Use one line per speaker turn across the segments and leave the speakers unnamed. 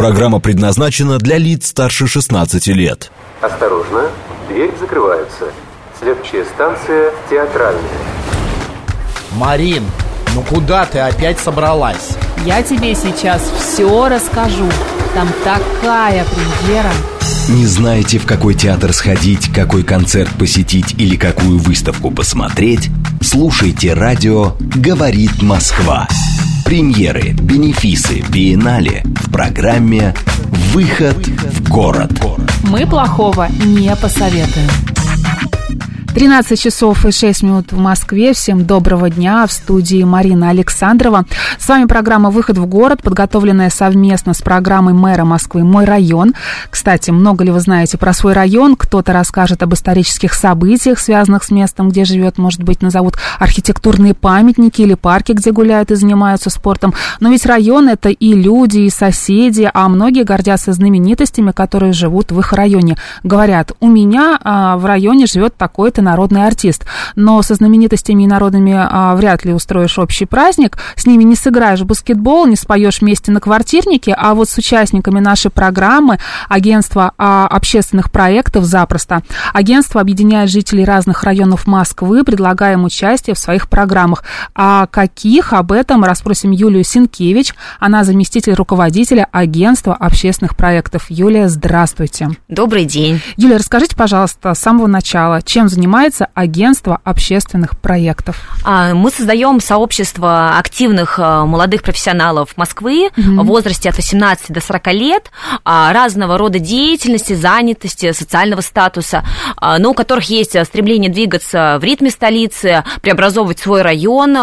Программа предназначена для лиц старше 16 лет.
Осторожно, дверь закрывается. Следующая станция театральная.
Марин, ну куда ты опять собралась?
Я тебе сейчас все расскажу. Там такая премьера.
Не знаете, в какой театр сходить, какой концерт посетить или какую выставку посмотреть? Слушайте радио «Говорит Москва». Премьеры, бенефисы, биеннале в программе «Выход в город».
Мы плохого не посоветуем. 13 часов и 6 минут в Москве. Всем доброго дня. В студии Марина Александрова. С вами программа «Выход в город», подготовленная совместно с программой мэра Москвы «Мой район». Кстати, много ли вы знаете про свой район? Кто-то расскажет об исторических событиях, связанных с местом, где живет. Может быть, назовут архитектурные памятники или парки, где гуляют и занимаются спортом. Но ведь район – это и люди, и соседи, а многие гордятся знаменитостями, которые живут в их районе. Говорят, у меня а, в районе живет такой-то ты народный артист. Но со знаменитостями и народными а, вряд ли устроишь общий праздник, с ними не сыграешь в баскетбол, не споешь вместе на квартирнике, а вот с участниками нашей программы агентства а, общественных проектов запросто. Агентство объединяет жителей разных районов Москвы, предлагаем участие в своих программах. А каких, об этом расспросим Юлию Синкевич. Она заместитель руководителя агентства общественных проектов. Юлия, здравствуйте.
Добрый день.
Юлия, расскажите, пожалуйста, с самого начала, чем занимаетесь занимается агентство общественных проектов?
А, мы создаем сообщество активных а, молодых профессионалов Москвы угу. в возрасте от 18 до 40 лет, а, разного рода деятельности, занятости, социального статуса, но у которых есть стремление двигаться в ритме столицы, преобразовывать свой район,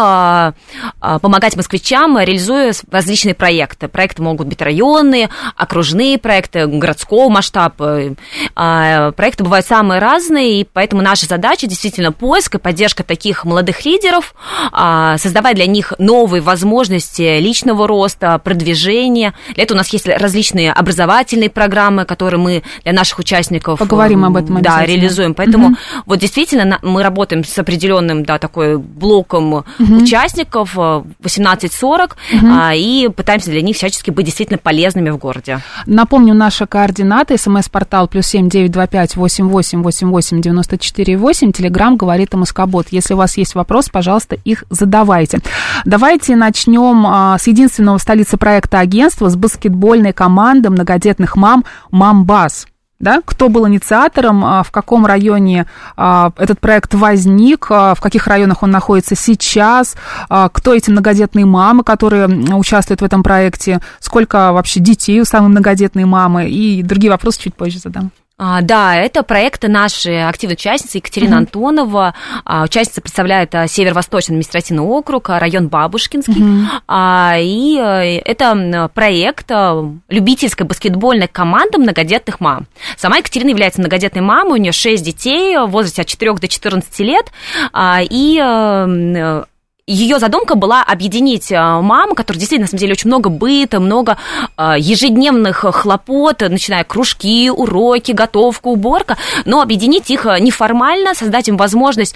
помогать москвичам, реализуя различные проекты. Проекты могут быть районные, окружные проекты, городского масштаба. Проекты бывают самые разные, и поэтому наша задача задача действительно поиск и поддержка таких молодых лидеров, а, создавать для них новые возможности личного роста, продвижения. Для этого у нас есть различные образовательные программы, которые мы для наших участников
Поговорим об этом
да, реализуем. Поэтому угу. вот действительно мы работаем с определенным да, такой блоком угу. участников 18-40 угу. а, и пытаемся для них всячески быть действительно полезными в городе.
Напомню, наши координаты. СМС-портал плюс семь девять два пять восемь восемь восемь восемь девяносто четыре 8. Телеграмм говорит МСК-бот. Если у вас есть вопрос, пожалуйста, их задавайте. Давайте начнем а, с единственного столицы проекта агентства, с баскетбольной команды многодетных мам «Мамбас» да, кто был инициатором, а, в каком районе а, этот проект возник, в каких районах он находится сейчас, кто эти многодетные мамы, которые участвуют в этом проекте, сколько вообще детей у самой многодетной мамы и другие вопросы чуть позже задам.
А, да, это проект нашей активной участницы Екатерина mm-hmm. Антонова. А, участница представляет а, Северо-Восточный административный округ, а, район Бабушкинский. Mm-hmm. А, и э, это проект э, любительской баскетбольной команды многодетных мам. Сама Екатерина является многодетной мамой, у нее 6 детей в возрасте от 4 до 14 лет. А, и э, ее задумка была объединить э, мам, которые действительно, на самом деле, очень много быта, много э, ежедневных хлопот, начиная кружки, уроки, готовка, уборка, но объединить их э, неформально, создать им возможность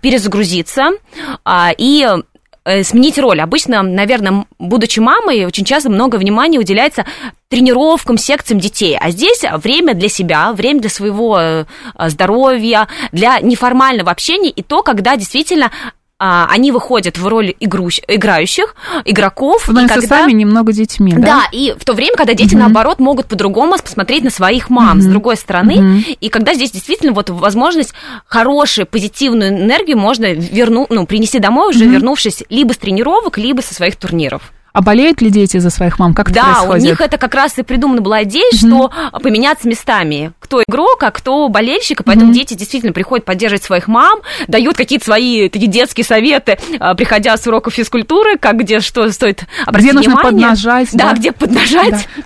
перезагрузиться и сменить роль. Обычно, наверное, будучи мамой, очень часто много внимания уделяется тренировкам, секциям детей. А здесь время для себя, время для своего здоровья, для неформального общения и то, когда действительно а, они выходят в роль игруш, играющих, игроков.
Становятся когда... сами немного детьми, да?
Да, и в то время, когда дети, mm-hmm. наоборот, могут по-другому посмотреть на своих мам mm-hmm. с другой стороны, mm-hmm. и когда здесь действительно вот возможность хорошую, позитивную энергию можно верну, ну, принести домой уже, mm-hmm. вернувшись либо с тренировок, либо со своих турниров.
А болеют ли дети за своих мам? Как
да,
это происходит?
у них это как раз и придумана была идея, mm-hmm. что поменяться местами. Кто игрок, а кто болельщик. И поэтому mm-hmm. дети действительно приходят поддерживать своих мам, дают какие-то свои такие детские советы, а, приходя с уроков физкультуры, как где что стоит обратить
где
внимание.
нужно поднажать.
Да, да, где поднажать. Да.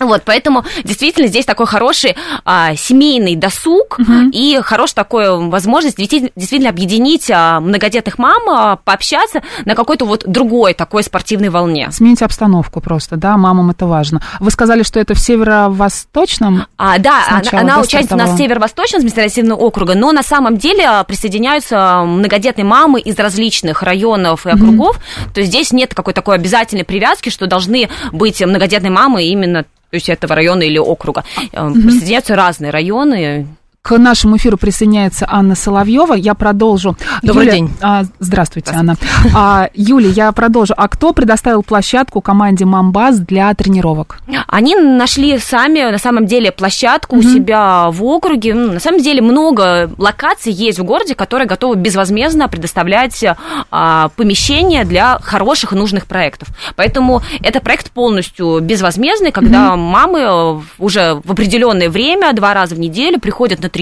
Вот, поэтому действительно здесь такой хороший а, семейный досуг угу. и хорошая такая возможность действительно объединить а, многодетных мам, а, пообщаться на какой-то вот другой такой спортивной волне.
Сменить обстановку просто, да, мамам это важно. Вы сказали, что это в северо-восточном?
А, да, она, она участница у нас северо-восточного административного округа, но на самом деле а, присоединяются многодетные мамы из различных районов и округов. Угу. То есть здесь нет какой-то такой обязательной привязки, что должны быть многодетные мамы именно то есть этого района или округа. Э, Присоединяются разные районы,
К нашему эфиру присоединяется Анна Соловьева. Я продолжу.
Добрый
Юля,
день.
а, здравствуйте, Анна. А, Юля, я продолжу. А кто предоставил площадку команде Мамбаз для тренировок?
Они нашли сами, на самом деле, площадку у себя в округе. Ну, На самом деле, много локаций есть в городе, которые готовы безвозмездно предоставлять а, помещения для хороших и нужных проектов. Поэтому это проект полностью безвозмездный, когда мамы э, уже в определенное время, два раза в неделю, приходят на тренировки,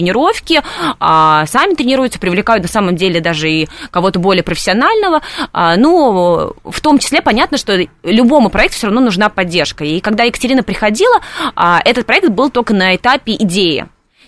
а, сами тренируются, привлекают на самом деле даже и кого-то более профессионального. А, ну, в том числе понятно, что любому проекту все равно нужна поддержка. И когда Екатерина приходила, а, этот проект был только на этапе идеи.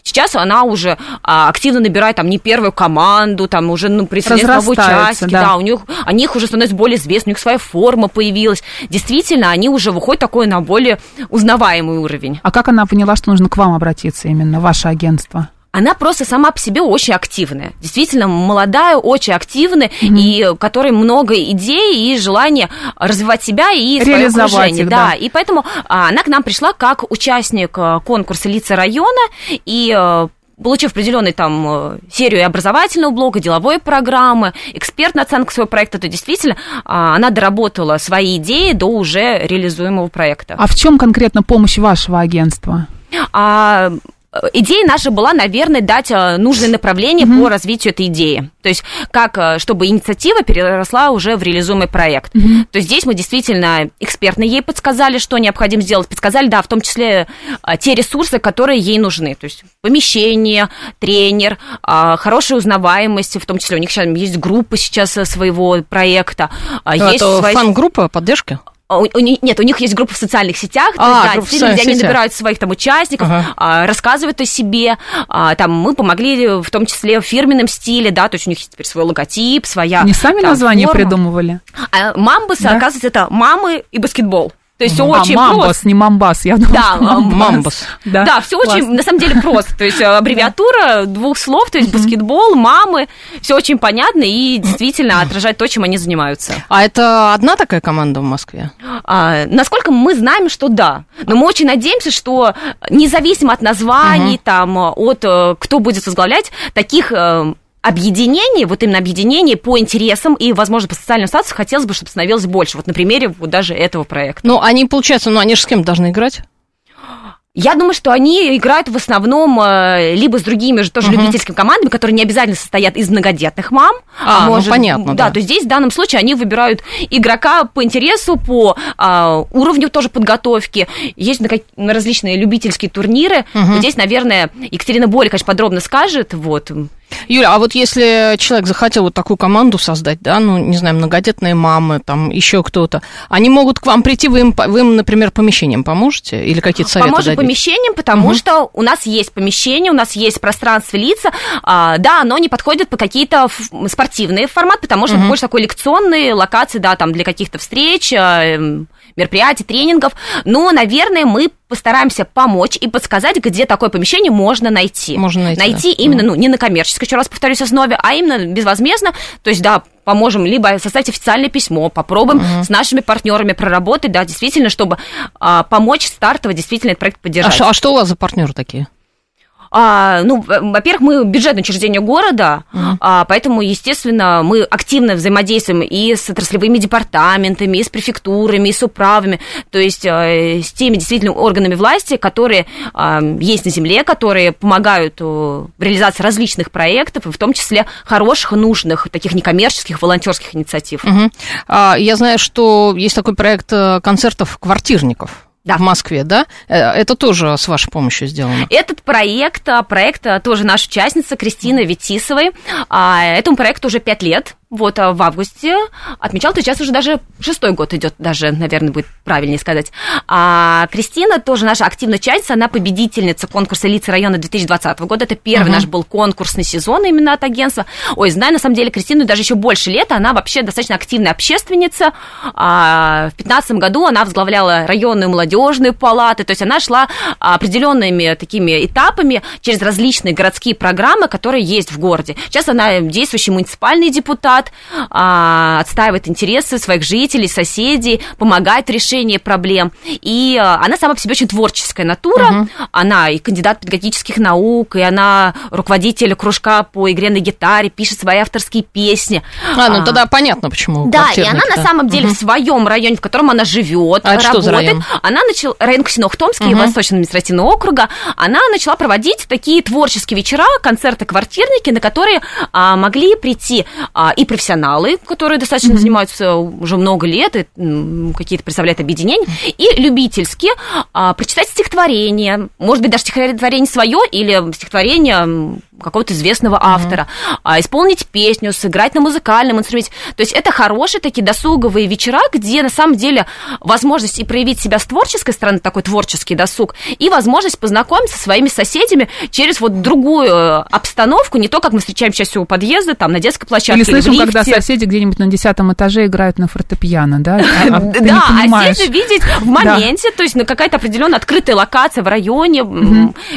Сейчас она уже а, активно набирает там не первую команду, там уже ну, присоединяется новые участники,
да.
да, у них, о них уже становится более известно, у них своя форма появилась. Действительно, они уже выходят такой на более узнаваемый уровень.
А как она поняла, что нужно к вам обратиться именно, ваше агентство?
Она просто сама по себе очень активная. Действительно, молодая, очень активная, и которой много идей и желания развивать себя и свое окружение.
их,
да.
да.
И поэтому а, она к нам пришла как участник э, конкурса «Лица района», и э, получив определенный там э, серию и образовательного блока, деловой программы, экспертную оценку своего проекта, то действительно а, она доработала свои идеи до уже реализуемого проекта.
А в чем конкретно помощь вашего агентства?
А, э, Идея наша была, наверное, дать э, нужное направление по развитию этой идеи. То есть, как, э, чтобы инициатива переросла уже в реализуемый проект. То есть, здесь мы действительно экспертно ей подсказали, что необходимо сделать. Подсказали, да, в том числе э, те ресурсы, которые ей нужны. То есть, помещение, тренер, э, хорошая узнаваемость, в том числе у них сейчас есть группа сейчас э, своего проекта. а, есть
Это
свои-
фан-группа поддержки?
А, у- у нет, у них есть группа в социальных сетях, то
А,
есть, да, действительно, где они
сетях.
набирают своих там участников,
Ага.
а, рассказывают о себе, а, там мы помогли в том числе в фирменном стиле, да, то есть у них есть теперь свой логотип, своя
Не сами
там,
название
форма.
придумывали?
А мамбасы,
Да?
оказывается, это мамы и баскетбол. То есть
а,
очень
мамбас,
просто.
не мамбас, я думала,
Да,
мамбас.
Мамбас.
Да,
Да, все
классно.
очень, на самом деле, просто. То есть э, аббревиатура двух слов, то есть баскетбол, мамы, все очень понятно и действительно отражает то, чем они занимаются.
А это одна такая команда в Москве?
А, насколько мы знаем, что да. Но мы очень надеемся, что независимо от названий, там, от э, кто будет возглавлять, таких объединений, вот именно объединений по интересам и, возможно, по социальному статусу хотелось бы, чтобы становилось больше. Вот на примере вот даже этого проекта.
Ну, они, получается, ну, они же с кем должны играть?
Я думаю, что они играют в основном э, либо с другими же тоже любительскими командами, которые не обязательно состоят из многодетных мам.
А, ну, понятно,
Да,
да.
то есть здесь в данном случае они выбирают игрока по интересу, по а, уровню тоже подготовки. Есть на, как- на различные любительские турниры. Но Здесь, наверное, Екатерина более, конечно, подробно скажет. Вот.
Юля, а вот если человек захотел вот такую команду создать, да, ну, не знаю, многодетные мамы, там, еще кто-то, они могут к вам прийти, вы им, вы им например, помещением поможете? Или какие-то советы
Поможем
дадите?
помещением, потому что у нас есть помещение, у нас есть пространство лица. А, да, оно не подходит по какие-то спортивные форматы, потому что это больше такой лекционные локации, да, там для каких-то встреч, а, эм, мероприятий, тренингов. Но, наверное, мы постараемся помочь и подсказать, где такое помещение можно найти.
Можно найти,
Найти
да.
именно, ну, не на коммерческой, еще раз повторюсь, основе, а именно безвозмездно. То есть, да, поможем либо составить официальное письмо, попробуем с нашими партнерами проработать, да, действительно, чтобы а, помочь стартово действительно этот проект
А
поддержать.
что, а что у вас за партнеры такие?
А, ну, во-первых, мы бюджетное учреждение города, а, поэтому, естественно, мы активно взаимодействуем и с отраслевыми департаментами, и с префектурами, и с управами, то есть э, с теми действительно органами власти, которые а, есть на земле, которые помогают э, в реализации различных проектов, в том числе хороших, нужных, таких некоммерческих, волонтерских инициатив.
Мгм. А, я знаю, что есть такой проект э, концертов квартирников.
Да.
В Москве, да? Э, Это тоже с вашей помощью сделано.
Этот проект, а, проект а, тоже наша участница Кристина Витисовой. А, Этому проекту уже пять лет. Вот а, в августе отмечал, то сейчас уже даже шестой год идет, даже, наверное, будет правильнее сказать. А Кристина тоже наша активная участница, она победительница конкурса «Лица района» 2020 года. Это первый наш был конкурсный сезон именно от агентства. Ой, знаю, на самом деле, Кристину даже еще больше лет, она вообще достаточно активная общественница. А, В 2015 году она возглавляла районную молодежную палату, то есть она шла определенными такими этапами через различные городские программы, которые есть в городе. Сейчас она действующий муниципальный депутат, кандидат а, отстаивает интересы своих жителей, соседей, помогает в решении проблем. И а, она сама по себе очень творческая натура. Угу. Она и кандидат педагогических наук, и она руководитель кружка по игре на гитаре, пишет свои авторские песни.
А, ну а, тогда понятно, почему.
Да, и она на самом деле угу. в своем районе, в котором она живет, а работает, что район? она начала район Ксенох-Томский, угу. Восточного административного округа, она начала проводить такие творческие вечера, концерты, квартирники, на которые а, могли прийти а, и профессионалы, которые достаточно mm-hmm. занимаются уже много лет, и какие-то представляют объединения, и любительские а, прочитать стихотворение, может быть, даже стихотворение свое или стихотворение какого-то известного mm-hmm. автора, а, исполнить песню, сыграть на музыкальном инструменте. То есть это хорошие такие досуговые вечера, где на самом деле возможность и проявить себя с творческой стороны, такой творческий досуг, и возможность познакомиться со своими соседями через вот другую э, обстановку, не то, как мы встречаем сейчас у подъезда, там, на детской площадке.
Или слышим, или когда соседи где-нибудь на десятом этаже играют на фортепиано, да? А,
а да, а здесь видеть в моменте, то есть на какая-то определенная открытая локация в районе,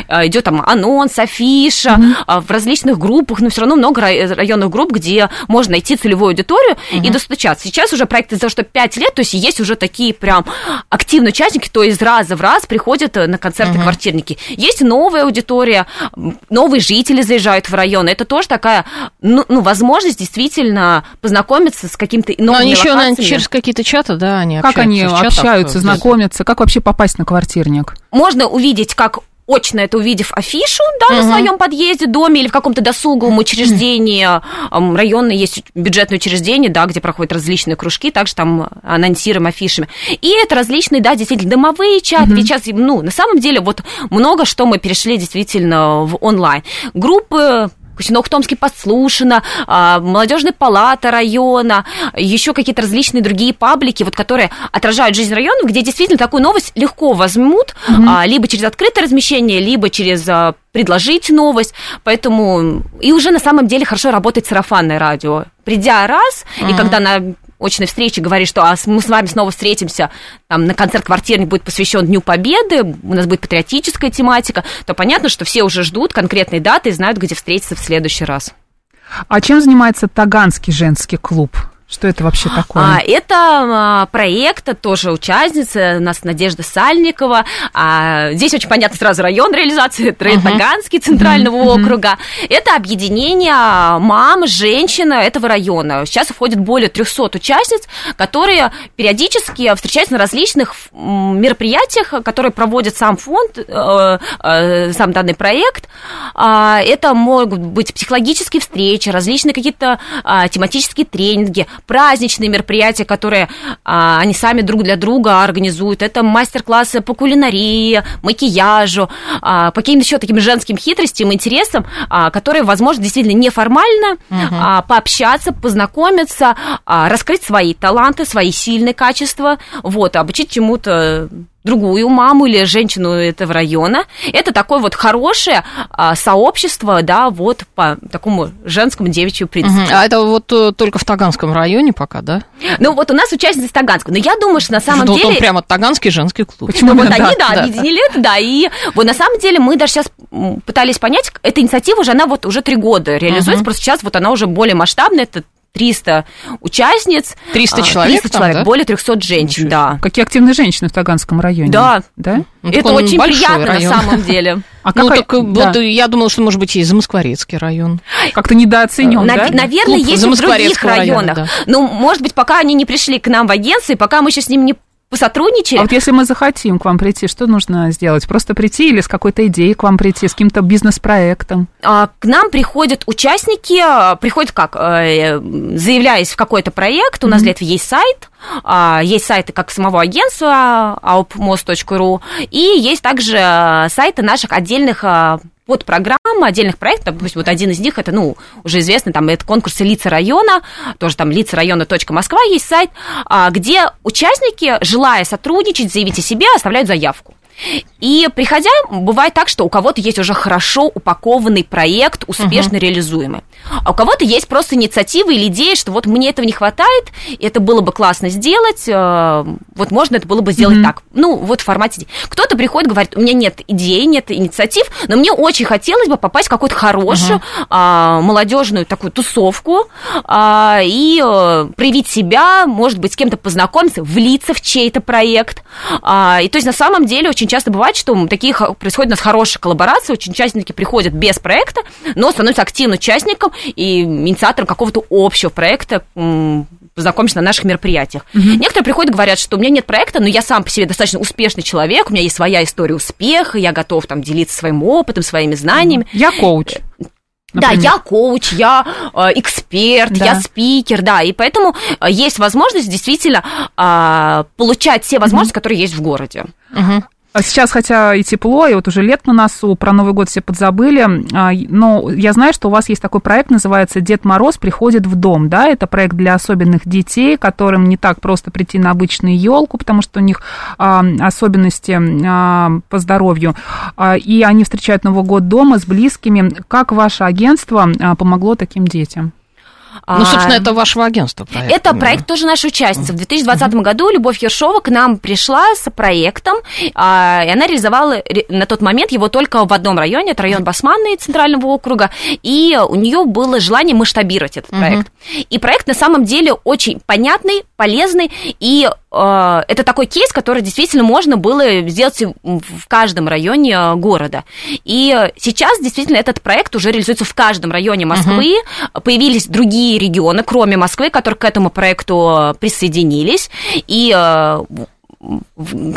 э, идет там анонс, афиша, в различных группах, но все равно много районных групп, где можно найти целевую аудиторию угу. и достучаться. Сейчас уже проект за что 5 лет, то есть есть уже такие прям активные участники, то есть раза в раз приходят э, на концерты угу. квартирники. Есть новая аудитория, новые жители заезжают в район. Это тоже такая ну, ну возможность действительно познакомиться с каким-то новым
Но они еще наверное, через какие-то чаты, да, они
как общаются. Как они общаются, знакомятся, как вообще попасть на квартирник?
Можно увидеть, как очно это увидев афишу, да, uh-huh. на своем подъезде, доме или в каком-то досуговом учреждении, районное есть бюджетное учреждение, да, где проходят различные кружки, также там анонсируем афишами. И это различные, да, действительно, домовые чаты, ведь сейчас, ну, на самом деле, вот много что мы перешли действительно в онлайн. Группы Кусинок-Томский подслушано, а, молодежная палата района, еще какие-то различные другие паблики, вот, которые отражают жизнь района, где действительно такую новость легко возьмут, mm-hmm. либо через открытое размещение, либо через а, предложить новость, поэтому и уже на самом деле хорошо работает сарафанное радио. Придя раз, uh-huh. и когда на очной встречи говорит, что а мы с вами снова встретимся, там, на концерт квартирник будет посвящен Дню Победы, у нас будет патриотическая тематика, то понятно, что все уже ждут конкретной даты и знают, где встретиться в следующий раз.
А чем занимается Таганский женский клуб? Что это вообще такое?
А, это а, проект, тоже участница, у нас Надежда Сальникова. А, здесь очень понятно сразу район реализации, это uh-huh. Центрального uh-huh. округа. Это объединение мам, женщин этого района. Сейчас входит более 300 участниц, которые периодически встречаются на различных мероприятиях, которые проводит сам фонд, э, э, сам данный проект. А, это могут быть психологические встречи, различные какие-то а, тематические тренинги, праздничные мероприятия, которые а, они сами друг для друга организуют. Это мастер-классы по кулинарии, макияжу, а, по каким-то еще таким женским хитростям, интересам, а, которые, возможно, действительно неформально угу. а, пообщаться, познакомиться, а, раскрыть свои таланты, свои сильные качества, вот, обучить чему-то другую маму или женщину этого района. Это такое вот хорошее а, сообщество, да, вот по такому женскому девичью принципу.
Угу. А это вот э, только в Таганском районе пока, да?
Ну вот у нас участница Таганского. Но я думаю, что на самом что деле...
Он прямо Таганский женский клуб.
Почему? Ну, вот да, они, да, да, объединили это, да. И вот на самом деле мы даже сейчас пытались понять, эта инициатива уже, она вот уже три года реализуется, угу. просто сейчас вот она уже более масштабная, это 300 участниц.
300 человек
300 там, человек, да? более 300 женщин, да.
Какие активные женщины в Таганском районе.
Да.
Да?
Ну, это очень приятно район. на самом деле.
А ну, так, да. вот, я думала, что, может быть, и Замоскворецкий район.
Как-то недооценен,
на,
да?
Наверное, Клуб есть в других районах. Района, да. Но, может быть, пока они не пришли к нам в агентство, и пока мы еще с ним не посотрудничали.
А вот если мы захотим к вам прийти, что нужно сделать? Просто прийти или с какой-то идеей к вам прийти, с каким-то бизнес-проектом?
А, к нам приходят участники, а, приходят как, э, заявляясь в какой-то проект, у нас mm-hmm. для этого есть сайт, есть сайты как самого агентства aupmost.ru, и есть также сайты наших отдельных под программы отдельных проектов, допустим, вот один из них, это, ну, уже известно, там, это конкурсы лица района, тоже там лица района Москва есть сайт, где участники, желая сотрудничать, заявить о себе, оставляют заявку. И приходя, бывает так, что у кого-то есть уже хорошо упакованный проект, успешно uh-huh. реализуемый. А у кого-то есть просто инициатива или идея, что вот мне этого не хватает, это было бы классно сделать, э, вот можно это было бы сделать uh-huh. так. Ну, вот в формате. Кто-то приходит, говорит, у меня нет идей, нет инициатив, но мне очень хотелось бы попасть в какую-то хорошую uh-huh. а, молодежную такую тусовку а, и а, проявить себя, может быть, с кем-то познакомиться, влиться в чей-то проект. А, и то есть на самом деле очень часто бывает, что такие происходят у нас хорошие коллаборации, очень участники приходят без проекта, но становятся активным участником и инициатором какого-то общего проекта, познакомишься на наших мероприятиях. Угу. Некоторые приходят и говорят, что у меня нет проекта, но я сам по себе достаточно успешный человек, у меня есть своя история успеха, я готов там делиться своим опытом, своими знаниями.
Я коуч.
Например. Да, я коуч, я э, эксперт, да. я спикер, да, и поэтому э, есть возможность действительно э, получать все возможности, угу. которые есть в городе.
Угу. А сейчас, хотя и тепло, и вот уже лет на носу, про Новый год все подзабыли, а, но я знаю, что у вас есть такой проект, называется «Дед Мороз приходит в дом», да, это проект для особенных детей, которым не так просто прийти на обычную елку, потому что у них а, особенности а, по здоровью, и они встречают Новый год дома с близкими. Как ваше агентство помогло таким детям?
Ну, собственно, это вашего агентства
проект. Это проект тоже нашей участницы. В 2020 году Любовь Ершова к нам пришла с проектом, а, и она реализовала на тот момент его только в одном районе, это район Басманный Центрального округа, и у нее было желание масштабировать этот проект. И проект на самом деле очень понятный, полезный, и это такой кейс, который действительно можно было сделать в каждом районе э, города. И сейчас действительно этот проект уже реализуется в каждом районе Москвы. Uh-huh. Появились другие регионы, кроме Москвы, которые к этому проекту э, присоединились. И к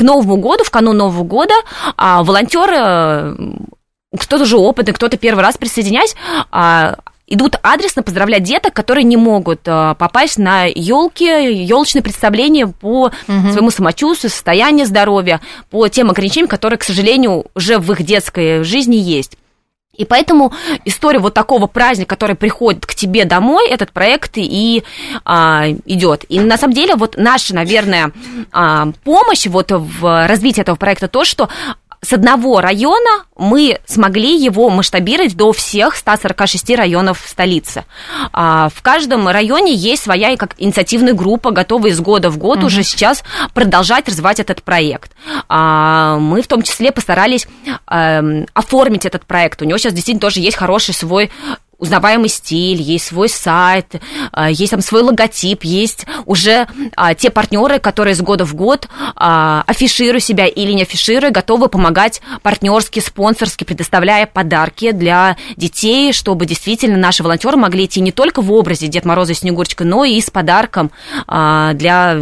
Новому году, в канун Нового года, а, волонтеры кто-то же опытный, кто-то первый раз присоединяясь, а, идут адресно поздравлять деток, которые не могут э, попасть на елки, елочные представления по угу. своему самочувствию, состоянию здоровья, по тем ограничениям, которые, к сожалению, уже в их детской жизни есть. И поэтому история вот такого праздника, который приходит к тебе домой, этот проект и а, идет. И на самом деле вот наша, наверное, а, помощь вот в развитии этого проекта то, что с одного района мы смогли его масштабировать до всех 146 районов столицы. А, в каждом районе есть своя как инициативная группа, готовая из года в год угу. уже сейчас продолжать развивать этот проект. А, мы в том числе постарались эм, оформить этот проект. У него сейчас действительно тоже есть хороший свой узнаваемый стиль, есть свой сайт, а, есть там свой логотип, есть уже а, те партнеры, которые с года в год а, афишируя себя или не афишируя, готовы помогать партнерски, спонсорски, предоставляя подарки для детей, чтобы действительно наши волонтеры могли идти не только в образе Дед Мороза и Снегурочка, но и с подарком для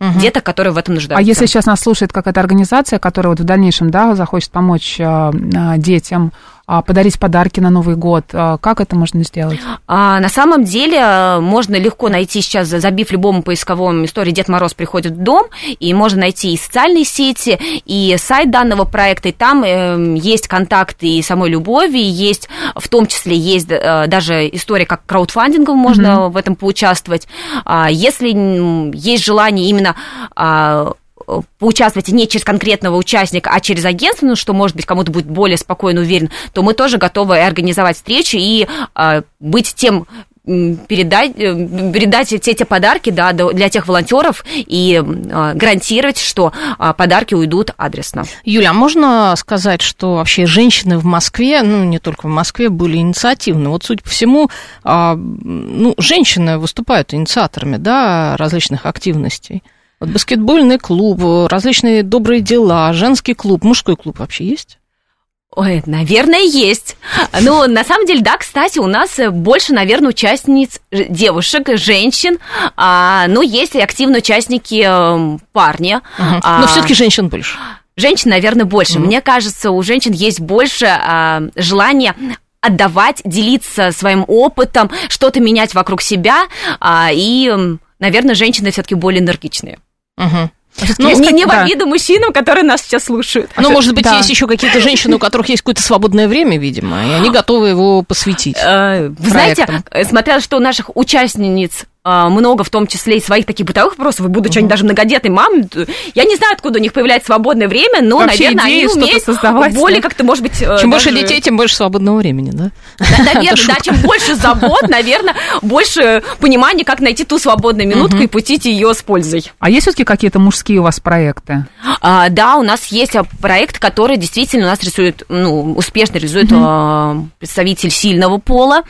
угу. деток, которые в этом нуждаются.
А если сейчас нас слушает какая-то организация, которая вот в дальнейшем да, захочет помочь детям, а, подарить подарки на Новый год. А, как это можно сделать?
А, на самом деле э, можно легко найти сейчас, забив любому поисковому истории «Дед Мороз приходит в дом», и можно найти и социальные сети, и сайт данного проекта, и там э, есть контакты и самой Любови, и есть, в том числе, есть э, даже история, как краудфандингом можно mm-hmm. в этом поучаствовать. А, если есть желание именно а, поучаствовать не через конкретного участника, а через агентство, ну, что, может быть, кому-то будет более спокойно уверен, то мы тоже готовы организовать встречи и э, быть тем передать, э, передать все эти подарки да, для тех волонтеров и э, гарантировать, что э, подарки уйдут адресно.
Юля, а можно сказать, что вообще женщины в Москве, ну не только в Москве, были инициативны? Вот, судя по всему, а, ну, женщины выступают инициаторами да, различных активностей. Вот баскетбольный клуб, различные добрые дела, женский клуб, мужской клуб вообще есть?
Ой, наверное, есть. Ну, на самом деле, да, кстати, у нас больше, наверное, участниц девушек, женщин. А, ну, есть и активные участники э, парни.
Угу. А, Но все-таки женщин больше.
Женщин, наверное, больше. Угу. Мне кажется, у женщин есть больше а, желания отдавать, делиться своим опытом, что-то менять вокруг себя. А, и, наверное, женщины все-таки более энергичные.
Угу.
Ну, не, не в обиду мужчинам, которые нас сейчас слушают.
Ну, может быть, да. есть еще какие-то женщины, у которых есть какое-то свободное время, видимо, и они готовы его посвятить.
Э, вы знаете, смотря что у наших участниц много, в том числе и своих таких бытовых вопросов, и будучи они даже многодетной мамой, я не знаю, откуда у них появляется свободное время, но,
Вообще
наверное,
идеи
они умеют
создавать,
более
да?
как-то, может быть... э,
Чем больше
даже-
детей, тем больше свободного времени, да?
Да, наверное, да, чем больше забот, наверное, больше понимания, как найти ту свободную минутку и пустить ее с пользой.
А есть все-таки какие-то мужские у вас проекты?
А, да, у нас есть а, проект, который действительно у нас рисует, ну, успешно реализует а, представитель сильного пола.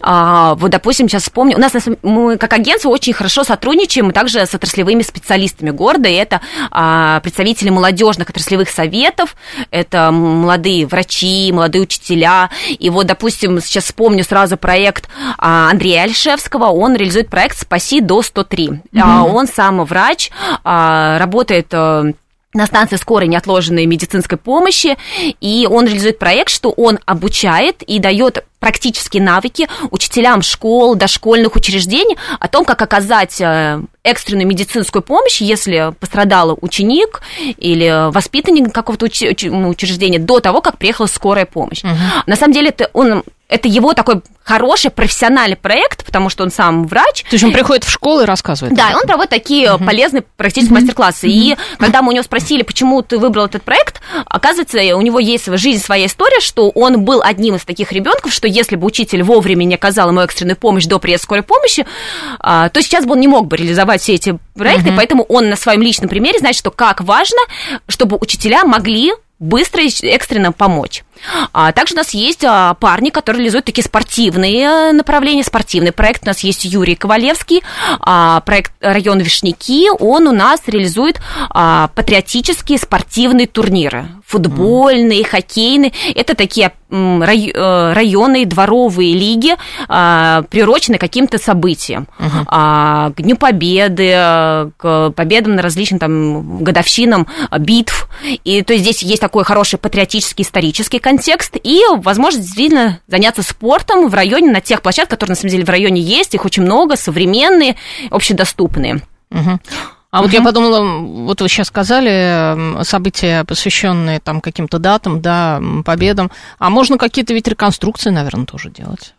А, вот, допустим, сейчас вспомню, у нас мы как агентство очень хорошо сотрудничаем также с отраслевыми специалистами города, и это а, представители молодежных отраслевых советов, это молодые врачи, молодые учителя. И вот, допустим, сейчас вспомню сразу проект а, Андрея Альшевского, он реализует проект «Спаси до 103». А, Он сам врач, а, работает э, на станции скорой неотложенной медицинской помощи, и он реализует проект, что он обучает и дает практические навыки учителям школ, дошкольных учреждений о том, как оказать э, экстренную медицинскую помощь, если пострадал ученик или воспитанник какого-то уч- уч- учреждения до того, как приехала скорая помощь. На самом деле это он это его такой хороший профессиональный проект, потому что он сам врач,
То есть он приходит в школу и рассказывает.
да, и он проводит такие полезные практические мастер-классы. И когда мы у него спросили, почему ты выбрал этот проект, оказывается, у него есть в жизни своя история, что он был одним из таких ребенков, что если бы учитель вовремя не оказал ему экстренную помощь до приезда скорой помощи, а, то сейчас бы он не мог бы реализовать все эти проекты, поэтому он на своем личном примере знает, что как важно, чтобы учителя могли быстро и экстренно помочь. А также у нас есть а, парни, которые реализуют такие спортивные э, направления, спортивный проект. У нас есть Юрий Ковалевский, а, проект «Район Вишняки». Он у нас реализует а, патриотические спортивные турниры. Футбольные, хоккейные. Это такие э, районные дворовые лиги, приуроченные к каким-то событиям. А, К Дню Победы, к победам на различным там годовщинам битв. И то есть здесь есть такой хороший патриотический исторический контекст и возможность действительно заняться спортом в районе, на тех площадках, которые на самом деле в районе есть, их очень много, современные, общедоступные.
Мгм. А вот я подумала, вот вы сейчас сказали события, посвященные там каким-то датам, да, победам. А можно какие-то ведь реконструкции, наверное, тоже делать.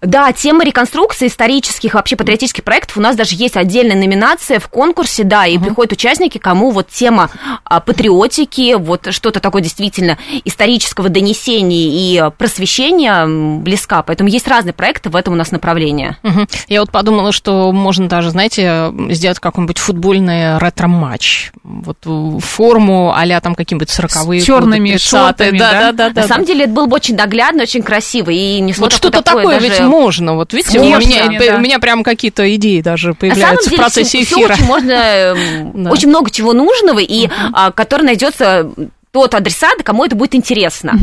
Да, тема реконструкции исторических, вообще патриотических проектов, у нас даже есть отдельная номинация в конкурсе, да, и приходят участники, кому вот тема а, патриотики, вот что-то такое действительно исторического донесения и просвещения близка, поэтому есть разные проекты в этом у нас направлении.
Мгм. Я вот подумала, что можно даже, знаете, сделать какой-нибудь футбольный ретро-матч. Вот в форму а там какие-нибудь 40-е
С чёрными
годы, 30-е.
шортами, да?
да, да, да,
На
да.
самое деле это было бы очень наглядно, очень красиво, и несло
Вот что-то
такое
такое
даже-
ведь можно. Вот видите, у
Можно,
меня,
да.
у меня прям какие-то идеи даже появляются в
деле
процессе
всё- всё
эфира.
очень можно, эм, очень много чего нужного, и а, который найдется тот адресат, кому это будет интересно.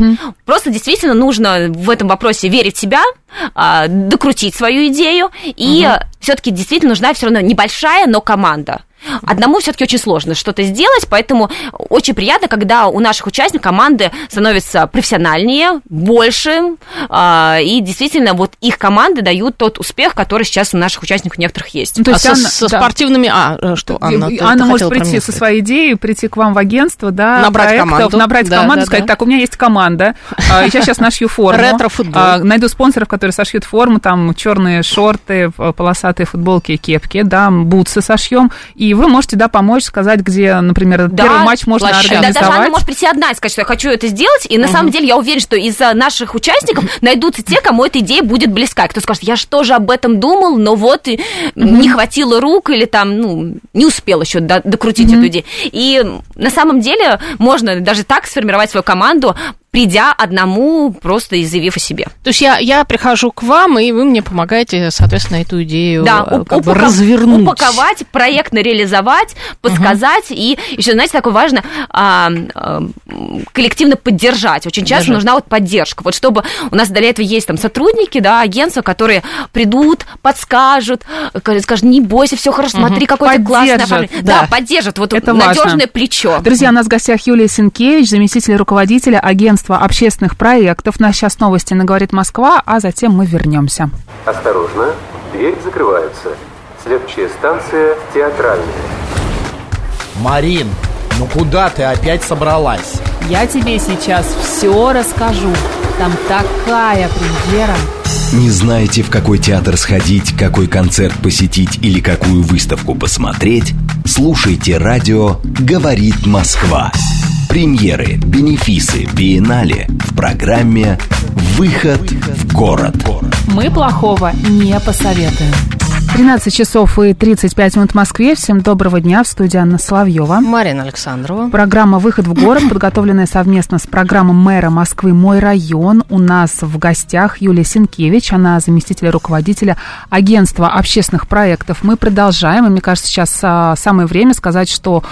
Просто действительно нужно в этом вопросе верить в себя, а, докрутить свою идею, и все-таки действительно нужна все равно небольшая, но команда. Одному все-таки очень сложно что-то сделать, поэтому очень приятно, когда у наших участников команды становятся профессиональнее, больше, а, и действительно вот их команды дают тот успех, который сейчас у наших участников некоторых есть.
Ну, то
А
есть
со,
Анна-
со
да.
спортивными... А, э, что, Анна, ты- ты
Анна может
хотела про
прийти со своей идеей, прийти к вам в агентство, да,
Набрать
проектов,
команду.
набрать
Да,
команду,
да,
сказать,
да.
так, у меня есть команда, а, я сейчас нашью форму.
Ретро-футбол.
А, Найду спонсоров, которые сошьют форму, там черные шорты, э, полосатые футболки и кепки, да, бутсы сошьем, и вы можете, да, помочь, сказать, где, например,
Да,
первый матч можно
площадка.
Да, даже
организовать.
может прийти одна и сказать, что я хочу это сделать, и на самом деле я уверена, что из наших участников найдутся те, кому эта идея будет близка. И Кто скажет, я же тоже об этом думал, но вот и не хватило рук или там, ну, не успел еще до- докрутить эту идею. И на самом деле можно даже так сформировать свою команду, придя одному, просто и заявив о себе.
То есть я, я прихожу к вам, и вы мне помогаете, соответственно, эту идею
Да,
э, как бы
упаков-
развернуть.
упаковать, проектно реализовать, подсказать и еще, знаете, такое важно а, а, коллективно поддержать. Очень часто
Даже.
нужна вот поддержка. Вот чтобы у нас для этого есть там сотрудники, да, агентства, которые придут, подскажут, скажут, не бойся, все хорошо, смотри, какой ты классный.
Поддержат,
оформлен».
да.
Да, поддержат. Вот надежное плечо.
Друзья, у нас в гостях Юлия Синкевич, заместитель руководителя агентства общественных проектов. У нас сейчас новости на «Говорит Москва», а затем мы вернемся.
Осторожно, дверь закрывается. Следующая станция театральная.
Марин, ну куда ты опять собралась?
Я тебе сейчас все расскажу. Там такая премьера.
Не знаете, в какой театр сходить, какой концерт посетить или какую выставку посмотреть? Слушайте радио «Говорит Москва». Премьеры, бенефисы, биеннале в программе «Выход в город».
Мы плохого не посоветуем. 13 часов и 35 минут в Москве. Всем доброго дня. В студии Анна Соловьева.
Марина Александрова.
Программа «Выход в город», подготовленная совместно с программой мэра Москвы «Мой район». У нас в гостях Юлия Синкевич. Она заместитель руководителя агентства общественных проектов. Мы продолжаем. И мне кажется, сейчас а, самое время сказать, что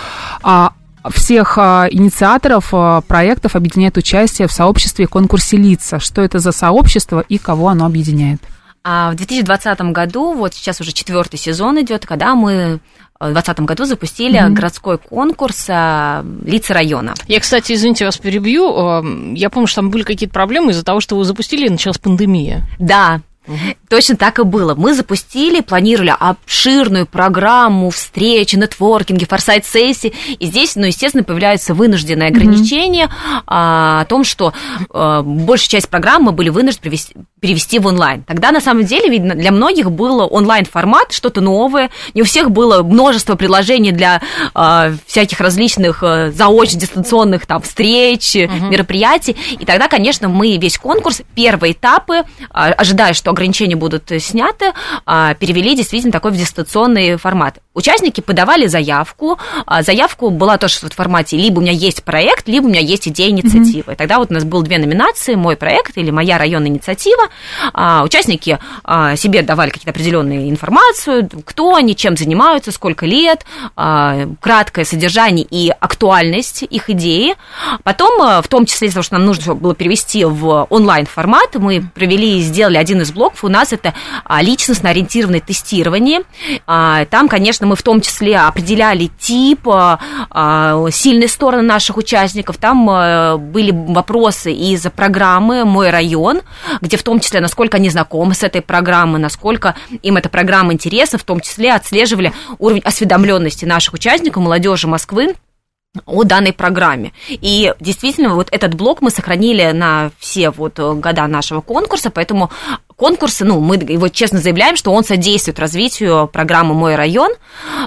а, всех а, инициаторов а, проектов объединяет участие в сообществе конкурсе лица. Что это за сообщество и кого оно объединяет?
А в 2020 году, вот сейчас уже четвертый сезон идет, когда мы в 2020 году запустили mm-hmm. городской конкурс а, лица района.
Я, кстати, извините, вас перебью. Я помню, что там были какие-то проблемы из-за того, что вы запустили, и началась пандемия.
Да, Угу. Точно так и было. Мы запустили, планировали обширную программу встреч, нетворкинги, форсайт-сессии. И здесь, ну, естественно, появляются вынужденные ограничения а, о том, что а, большая часть программы были вынуждены перевести, перевести в онлайн. Тогда, на самом деле, видно, для многих был онлайн-формат, что-то новое. Не у всех было множество приложений для а, всяких различных а, заочных, дистанционных там, встреч, mm-hmm. мероприятий. И тогда, конечно, мы весь конкурс, первые этапы, а, ожидая, что ограничения будут сняты, а, перевели действительно такой в дистанционный формат. Участники подавали заявку. А, заявку была тоже в формате либо у меня есть проект, либо у меня есть идея инициативы. Mm-hmm. Тогда вот у нас было две номинации, мой проект или моя районная инициатива. А, участники себе давали какие-то определенные информацию, кто они, чем занимаются, сколько лет, краткое содержание и актуальность их идеи. Потом, в том числе из-за того, что нам нужно было перевести в онлайн формат, мы провели и сделали один из блоков у нас это а, личностно-ориентированное тестирование. А, там, конечно, мы в том числе определяли тип, а, сильные стороны наших участников. Там были вопросы из программы «Мой район», где в том числе, насколько они знакомы с этой программой, насколько им эта программа интересна, в том числе отслеживали уровень осведомленности наших участников, молодежи Москвы о данной программе. И действительно, вот этот блок мы сохранили на все вот года нашего конкурса, поэтому конкурс, ну, мы его честно заявляем, что он содействует развитию программы «Мой район»,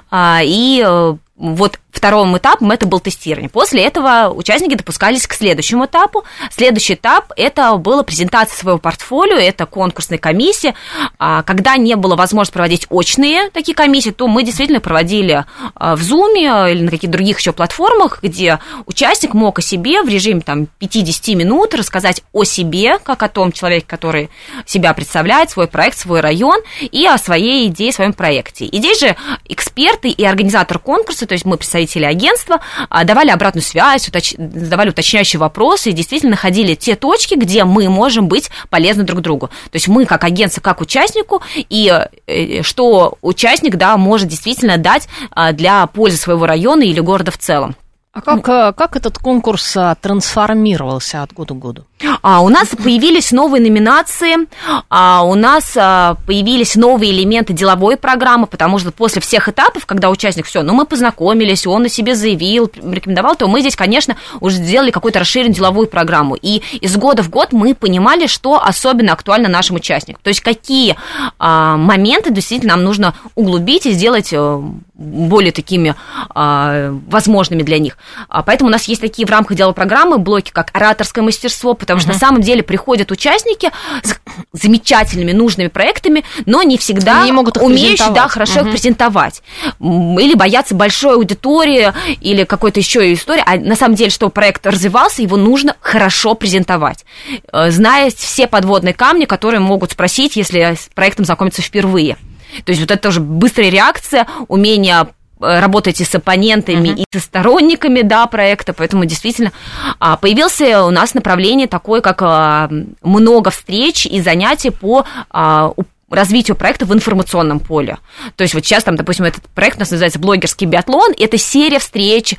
а, и э, вот вторым этапом это был тестирование. После этого участники допускались к следующему этапу. Следующий этап – это была презентация своего портфолио, это конкурсная комиссия. А, когда не было возможности проводить очные такие комиссии, то мы действительно проводили а, в Zoom или на каких-то других еще платформах, где участник мог о себе в режиме там, 50 минут рассказать о себе, как о том человеке, который себя представляет, свой проект, свой район, и о своей идее, своем проекте. И здесь же эксперты и организатор конкурса, то есть мы представители агентства а, давали обратную связь, уточ... задавали уточняющие вопросы и действительно находили те точки, где мы можем быть полезны друг другу. То есть мы как агентство, как участнику, и э, что участник да, может действительно дать а, для пользы своего района или города в целом.
А как, э, как этот конкурс а, трансформировался от года к году?
А, у нас появились новые номинации, а, у нас а, появились новые элементы деловой программы, потому что после всех этапов, когда участник все, ну мы познакомились, он о себе заявил, рекомендовал, то мы здесь, конечно, уже сделали какую-то расширенную деловую программу. И из года в год мы понимали, что особенно актуально нашим участникам. То есть какие а, моменты действительно нам нужно углубить и сделать э, более такими а, возможными для них. А, поэтому у нас есть такие в рамках деловой программы блоки, как ораторское мастерство, потому что uh-huh. на самом деле приходят участники с замечательными, нужными проектами, но не всегда не могут умеющие да, хорошо uh-huh. их презентовать. Или боятся большой аудитории, или какой-то еще истории. А на самом деле, чтобы проект развивался, его нужно хорошо презентовать, э, зная все подводные камни, которые могут спросить, если с проектом знакомиться впервые. То есть вот это тоже быстрая реакция, умение э, работаете с оппонентами uh-huh. и со сторонниками да, проекта, поэтому действительно а, появился у нас направление такое, как а, много встреч и занятий по а, развитию проекта в информационном поле. То есть вот сейчас там, допустим, этот проект у нас называется «Блогерский биатлон». Это серия встреч,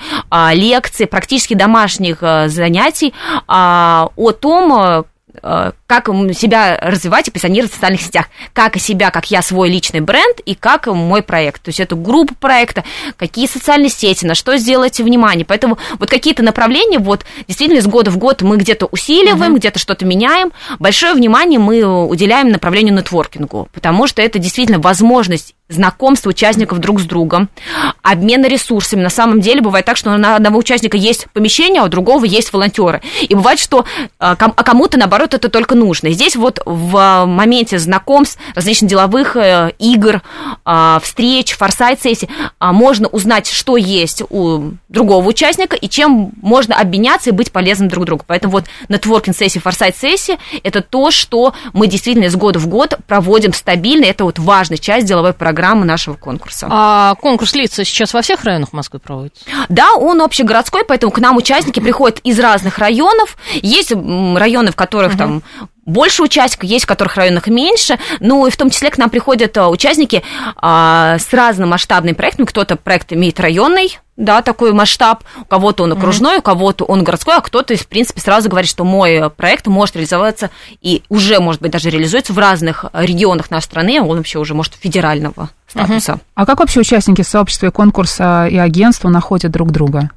лекций, практически домашних занятий о том, как как себя развивать и позиционировать в социальных сетях, как себя, как я свой личный бренд и как мой проект. То есть это группа проекта, какие социальные сети, на что сделать внимание. Поэтому вот какие-то направления, вот действительно из года в год мы где-то усиливаем, uh-huh. где-то что-то меняем. Большое внимание мы уделяем направлению нетворкингу, потому что это действительно возможность знакомства участников друг с другом, обмена ресурсами. На самом деле бывает так, что на одного участника есть помещение, а у другого есть волонтеры. И бывает, что а, а кому-то, наоборот, это только нужно. Здесь вот в моменте знакомств, различных деловых э, игр, а, встреч, форсайт-сессий можно узнать, что есть у другого участника и чем можно обменяться и быть полезным друг другу. Поэтому вот нетворкинг-сессии, форсайт-сессии – это то, что мы действительно из года в год проводим стабильно. Это вот важная часть деловой программы нашего конкурса.
А конкурс лица сейчас во всех районах Москвы проводится?
Да, он общегородской, поэтому к нам участники приходят из разных районов. Есть районы, в которых. Там больше участников, есть в которых районах меньше, ну и в том числе к нам приходят а, участники а, с разномасштабными проектами, кто-то проект имеет районный, да, такой масштаб, у кого-то он окружной, mm-hmm. у кого-то он городской, а кто-то, в принципе, сразу говорит, что мой проект может реализоваться и уже, может быть, даже реализуется в разных регионах нашей страны, он вообще уже может федерального статуса. Mm-hmm.
А как вообще участники сообщества и конкурса и агентства находят друг друга?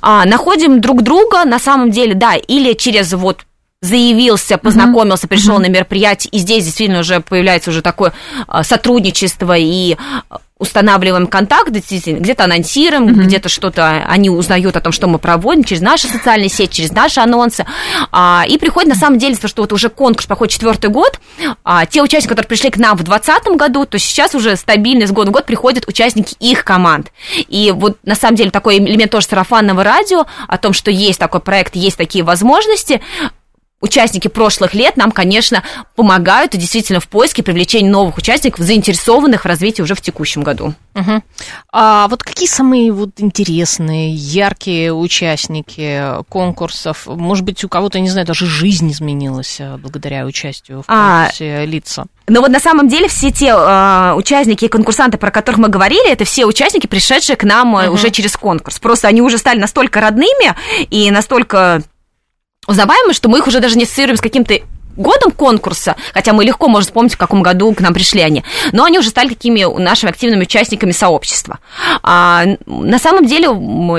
А, находим друг друга, на самом деле, да, или через вот заявился, познакомился, пришел на мероприятие, и здесь действительно уже появляется уже такое а, сотрудничество и а, устанавливаем контакт, где-то анонсируем, mm-hmm. где-то что-то они узнают о том, что мы проводим через наши социальные сети, через наши анонсы. А, и приходит на самом деле, что вот уже конкурс проходит четвертый год. А, те участники, которые пришли к нам в 2020 году, то сейчас уже стабильно с года в год приходят участники их команд. И вот на самом деле такой элемент тоже сарафанного радио о том, что есть такой проект, есть такие возможности участники прошлых лет нам, конечно, помогают и действительно в поиске привлечения новых участников, заинтересованных в развитии уже в текущем году.
Угу. А вот какие самые вот интересные, яркие участники конкурсов? Может быть, у кого-то, не знаю, даже жизнь изменилась а, благодаря участию в а, конкурсе а, лица?
Но вот на самом деле все те э, участники и конкурсанты, про которых мы говорили, это все участники, пришедшие к нам uh-huh. уже через конкурс. Просто они уже стали настолько родными и настолько узнаваемы, что мы их уже даже не ассоциируем с каким-то годом конкурса, хотя мы легко можем вспомнить, в каком году к нам пришли они, но они уже стали такими нашими активными участниками сообщества. А, на самом деле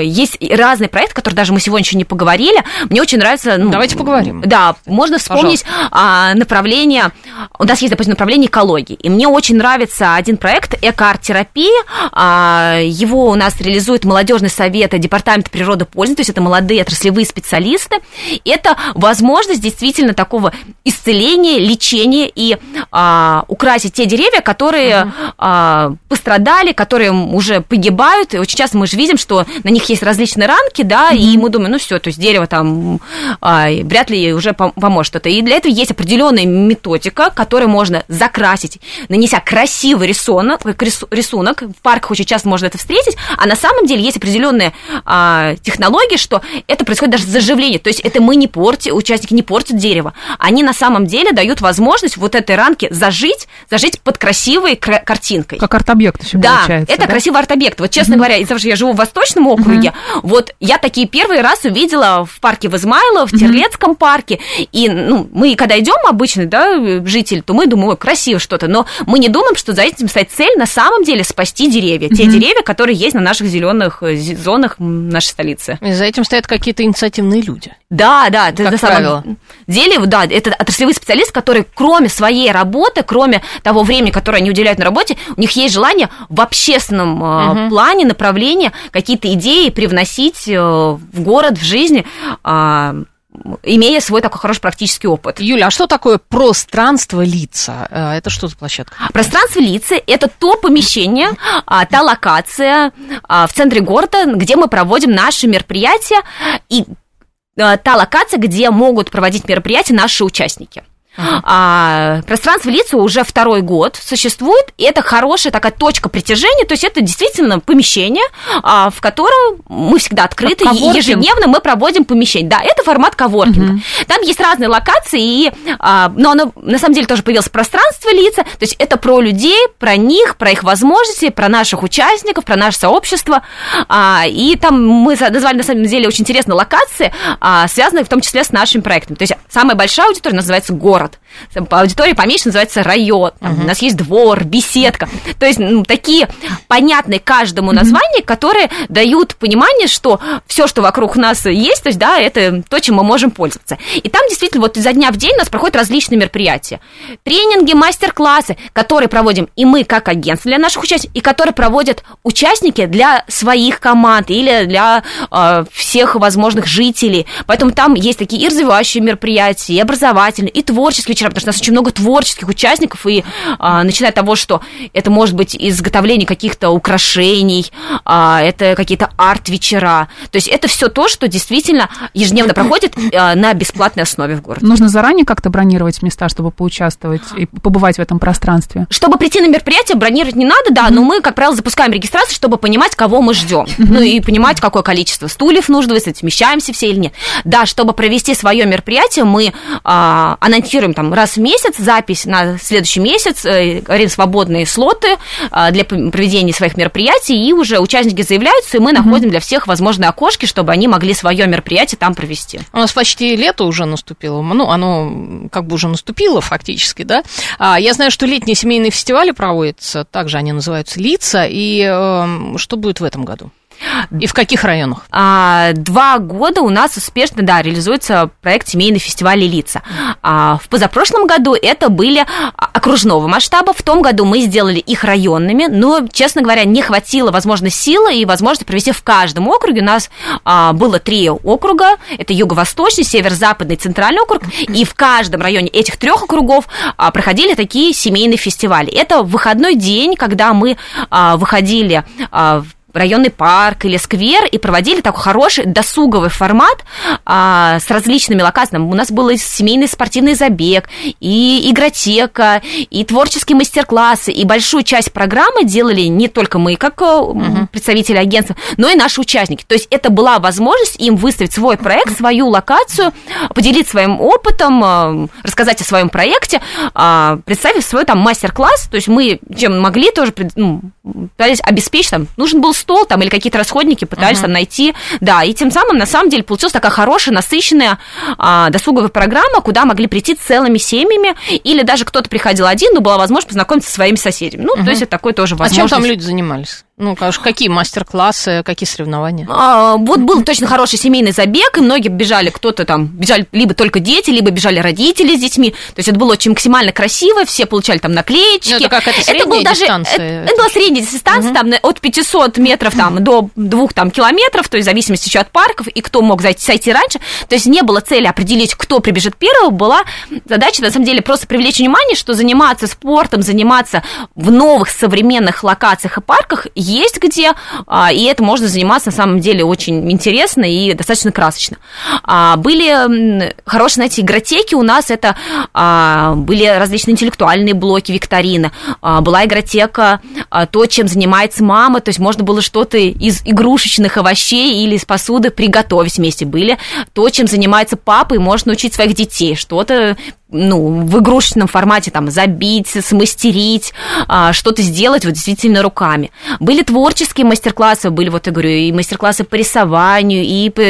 есть разные проекты, которые даже мы сегодня еще не поговорили. Мне очень нравится...
Ну, Давайте поговорим.
Да, можно вспомнить а, направление... У нас есть, допустим, направление экологии, и мне очень нравится один проект «Эко-арт-терапия». А, его у нас реализует молодежный совет Департамента природопользования, то есть это молодые отраслевые специалисты. Это возможность действительно такого исцеление, лечение и а, украсить те деревья, которые uh-huh. а, пострадали, которые уже погибают. И очень часто мы же видим, что на них есть различные ранки, да, uh-huh. и мы думаем, ну все, то есть дерево там а, вряд ли уже поможет что-то. И для этого есть определенная методика, которую можно закрасить, нанеся красивый рисунок, рисунок. В парках очень часто можно это встретить, а на самом деле есть определенные а, технологии, что это происходит даже заживление. То есть это мы не портим, участники не портят дерево. Они на самом деле дают возможность вот этой ранке зажить, зажить под красивой картинкой.
Как арт-объект еще
да,
получается.
Это да, это красивый арт-объект. Вот, честно угу. говоря, из-за того, что я живу в Восточном округе, угу. вот я такие первый раз увидела в парке в в Терлецком угу. парке, и ну, мы, когда идем обычно, да, жители, то мы думаем, ой, красиво что-то, но мы не думаем, что за этим стоит цель на самом деле спасти деревья, угу. те деревья, которые есть на наших зеленых э, зонах нашей столицы.
И за этим стоят какие-то инициативные люди.
Да, да, как на самом деле, да, это отраслевые специалисты, которые кроме своей работы, кроме того времени, которое они уделяют на работе, у них есть желание в общественном угу. плане, направлении какие-то идеи привносить э, в город, в жизнь а, имея свой такой хороший практический опыт.
Юля, а что такое пространство лица? Э, это что за площадка?
Пространство лица – это то помещение, а, та локация а, в центре города, где мы проводим наши мероприятия и та локация, где могут проводить мероприятия наши участники. А, пространство лица уже второй год существует, и это хорошая такая точка притяжения, то есть это действительно помещение, а, в котором мы всегда открыты, ежедневно мы проводим помещение. Да, это формат коворкинга. Угу. Там есть разные локации, и, а, но оно на самом деле тоже появилось в пространстве лица, то есть это про людей, про них, про их возможности, про наших участников, про наше сообщество, а, и там мы назвали на самом деле очень интересные локации, а, связанные в том числе с нашим проектом. То есть самая большая аудитория называется город, аудитория поменьше называется район, там, uh-huh. у нас есть двор, беседка, то есть ну, такие понятные каждому названия, uh-huh. которые дают понимание, что все, что вокруг нас есть, то есть, да, это то, чем мы можем пользоваться. И там действительно вот изо дня в день у нас проходят различные мероприятия. Тренинги, мастер-классы, которые проводим и мы как агентство для наших участников, и которые проводят участники для своих команд или для э, всех возможных жителей. Поэтому там есть такие и развивающие мероприятия, и образовательные, и творческие вечера, потому что у нас очень много творческих участников, и э, начиная от того, что это может быть изготовление каких-то украшений, э, это какие-то арт-вечера. То есть это все то, что действительно ежедневно проходит э, на бесплатной основе в городе.
Нужно заранее как-то бронировать места, чтобы поучаствовать и побывать в этом пространстве?
Чтобы прийти на мероприятие, бронировать не надо, да, mm-hmm. но мы, как правило, запускаем регистрацию, чтобы понимать, кого мы ждем. Mm-hmm. Ну и понимать, какое количество стульев нужно, если смещаемся все или нет. Да, чтобы провести свое мероприятие, мы а, анонсируем там раз в месяц запись на следующий месяц, э, говорим свободные слоты а, для проведения своих мероприятий, и уже участники заявляются, и мы находим для всех возможные окошки, чтобы они могли свое мероприятие там провести.
У нас почти лето уже наступило, ну, оно как бы уже наступило фактически, да. А, я знаю, что летние семейные фестивали проводятся, также они называются «Лица», и э, что будет в этом году? И в каких районах?
А, два года у нас успешно, да, реализуется проект «Семейный фестиваль лица». А, в позапрошлом году это были окружного масштаба, в том году мы сделали их районными, но, честно говоря, не хватило, возможно, силы и возможности провести в каждом округе. У нас а, было три округа, это юго-восточный, северо-западный, центральный округ, и в каждом районе этих трех округов а, проходили такие семейные фестивали. Это выходной день, когда мы а, выходили а, в районный парк или сквер и проводили такой хороший досуговый формат а, с различными локациями. У нас был и семейный спортивный забег, и игротека, и творческие мастер-классы, и большую часть программы делали не только мы, как uh представители агентства, но и наши участники. То есть это была возможность им выставить свой проект, свою локацию, поделиться своим опытом, а, рассказать о своем проекте, а, представив свой там мастер-класс. То есть мы чем могли тоже ну, обеспечить, там, нужен был стол там или какие-то расходники пытались uh-huh. там найти, да, и тем самым на самом деле получилась такая хорошая, насыщенная а, досуговая программа, куда могли прийти целыми семьями, или даже кто-то приходил один, но была возможность познакомиться со своими соседями. Ну, uh-huh. то есть это такой тоже возможность.
А чем там люди занимались? Ну, конечно, какие мастер-классы, какие соревнования?
А, вот был точно хороший семейный забег, и многие бежали, кто-то там, бежали либо только дети, либо бежали родители с детьми. То есть это было очень максимально красиво, все получали там наклеечки. Ну,
это как это это был даже,
дистанция? Это, это была средняя дистанция, угу. там от 500 метров там, до 2 там, километров, то есть в зависимости еще от парков, и кто мог зайти, сойти раньше. То есть не было цели определить, кто прибежит первым, была задача, на самом деле, просто привлечь внимание, что заниматься спортом, заниматься в новых современных локациях и парках есть где, а, и это можно заниматься на самом деле очень интересно и достаточно красочно. А, были хорошие, знаете, игротеки у нас, это а, были различные интеллектуальные блоки, викторины, была игротека, то, чем занимается мама, то есть можно было что-то из игрушечных овощей или из посуды приготовить вместе. Были то, чем занимается папа, и можно научить своих детей, что-то ну, в игрушечном формате там забить, смастерить, а, что-то сделать вот действительно руками. Были творческие мастер-классы, были, вот я говорю, и мастер-классы по рисованию, и по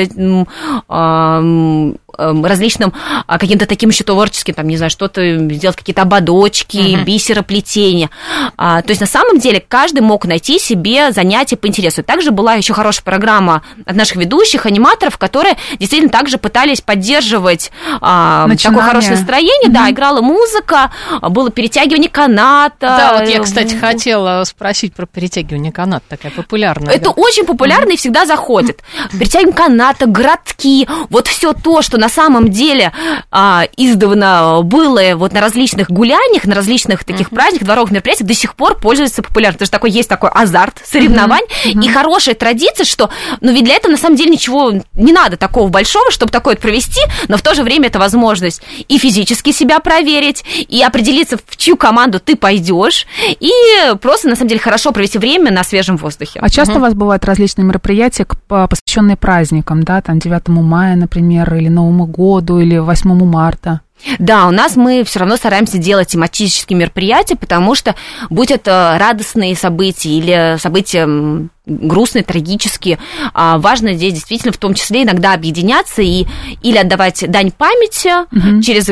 различным а, каким-то таким еще творческим, там, не знаю, что-то сделать, какие-то ободочки, uh-huh. бисероплетения. То есть, на самом деле, каждый мог найти себе занятие по интересу. Также была еще хорошая программа от наших ведущих, аниматоров, которые действительно также пытались поддерживать Начинание. такое хорошее настроение, mm-hmm. да, играла музыка, было перетягивание каната.
Да, вот я, кстати, хотела спросить про перетягивание каната, такая популярная.
Это да? очень популярно mm-hmm. и всегда заходит. Перетягивание каната, городки, вот все то, что на самом деле а, издавна было вот на различных гуляниях, на различных таких mm-hmm. праздниках, дворовых мероприятиях, до сих пор пользуется популярностью. Потому что такой, есть такой азарт соревнований mm-hmm. и хорошая традиция, что, ну, ведь для этого на самом деле ничего не надо такого большого, чтобы такое провести, но в то же время это возможность и физически физически себя проверить и определиться, в чью команду ты пойдешь, и просто, на самом деле, хорошо провести время на свежем воздухе.
А часто угу. у вас бывают различные мероприятия, посвященные праздникам, да, там 9 мая, например, или Новому Новому году или 8 марта?
Да, у нас мы все равно стараемся делать тематические мероприятия, потому что, будь это радостные события или события грустные, трагические, а, важно здесь действительно в том числе иногда объединяться и или отдавать дань памяти угу. через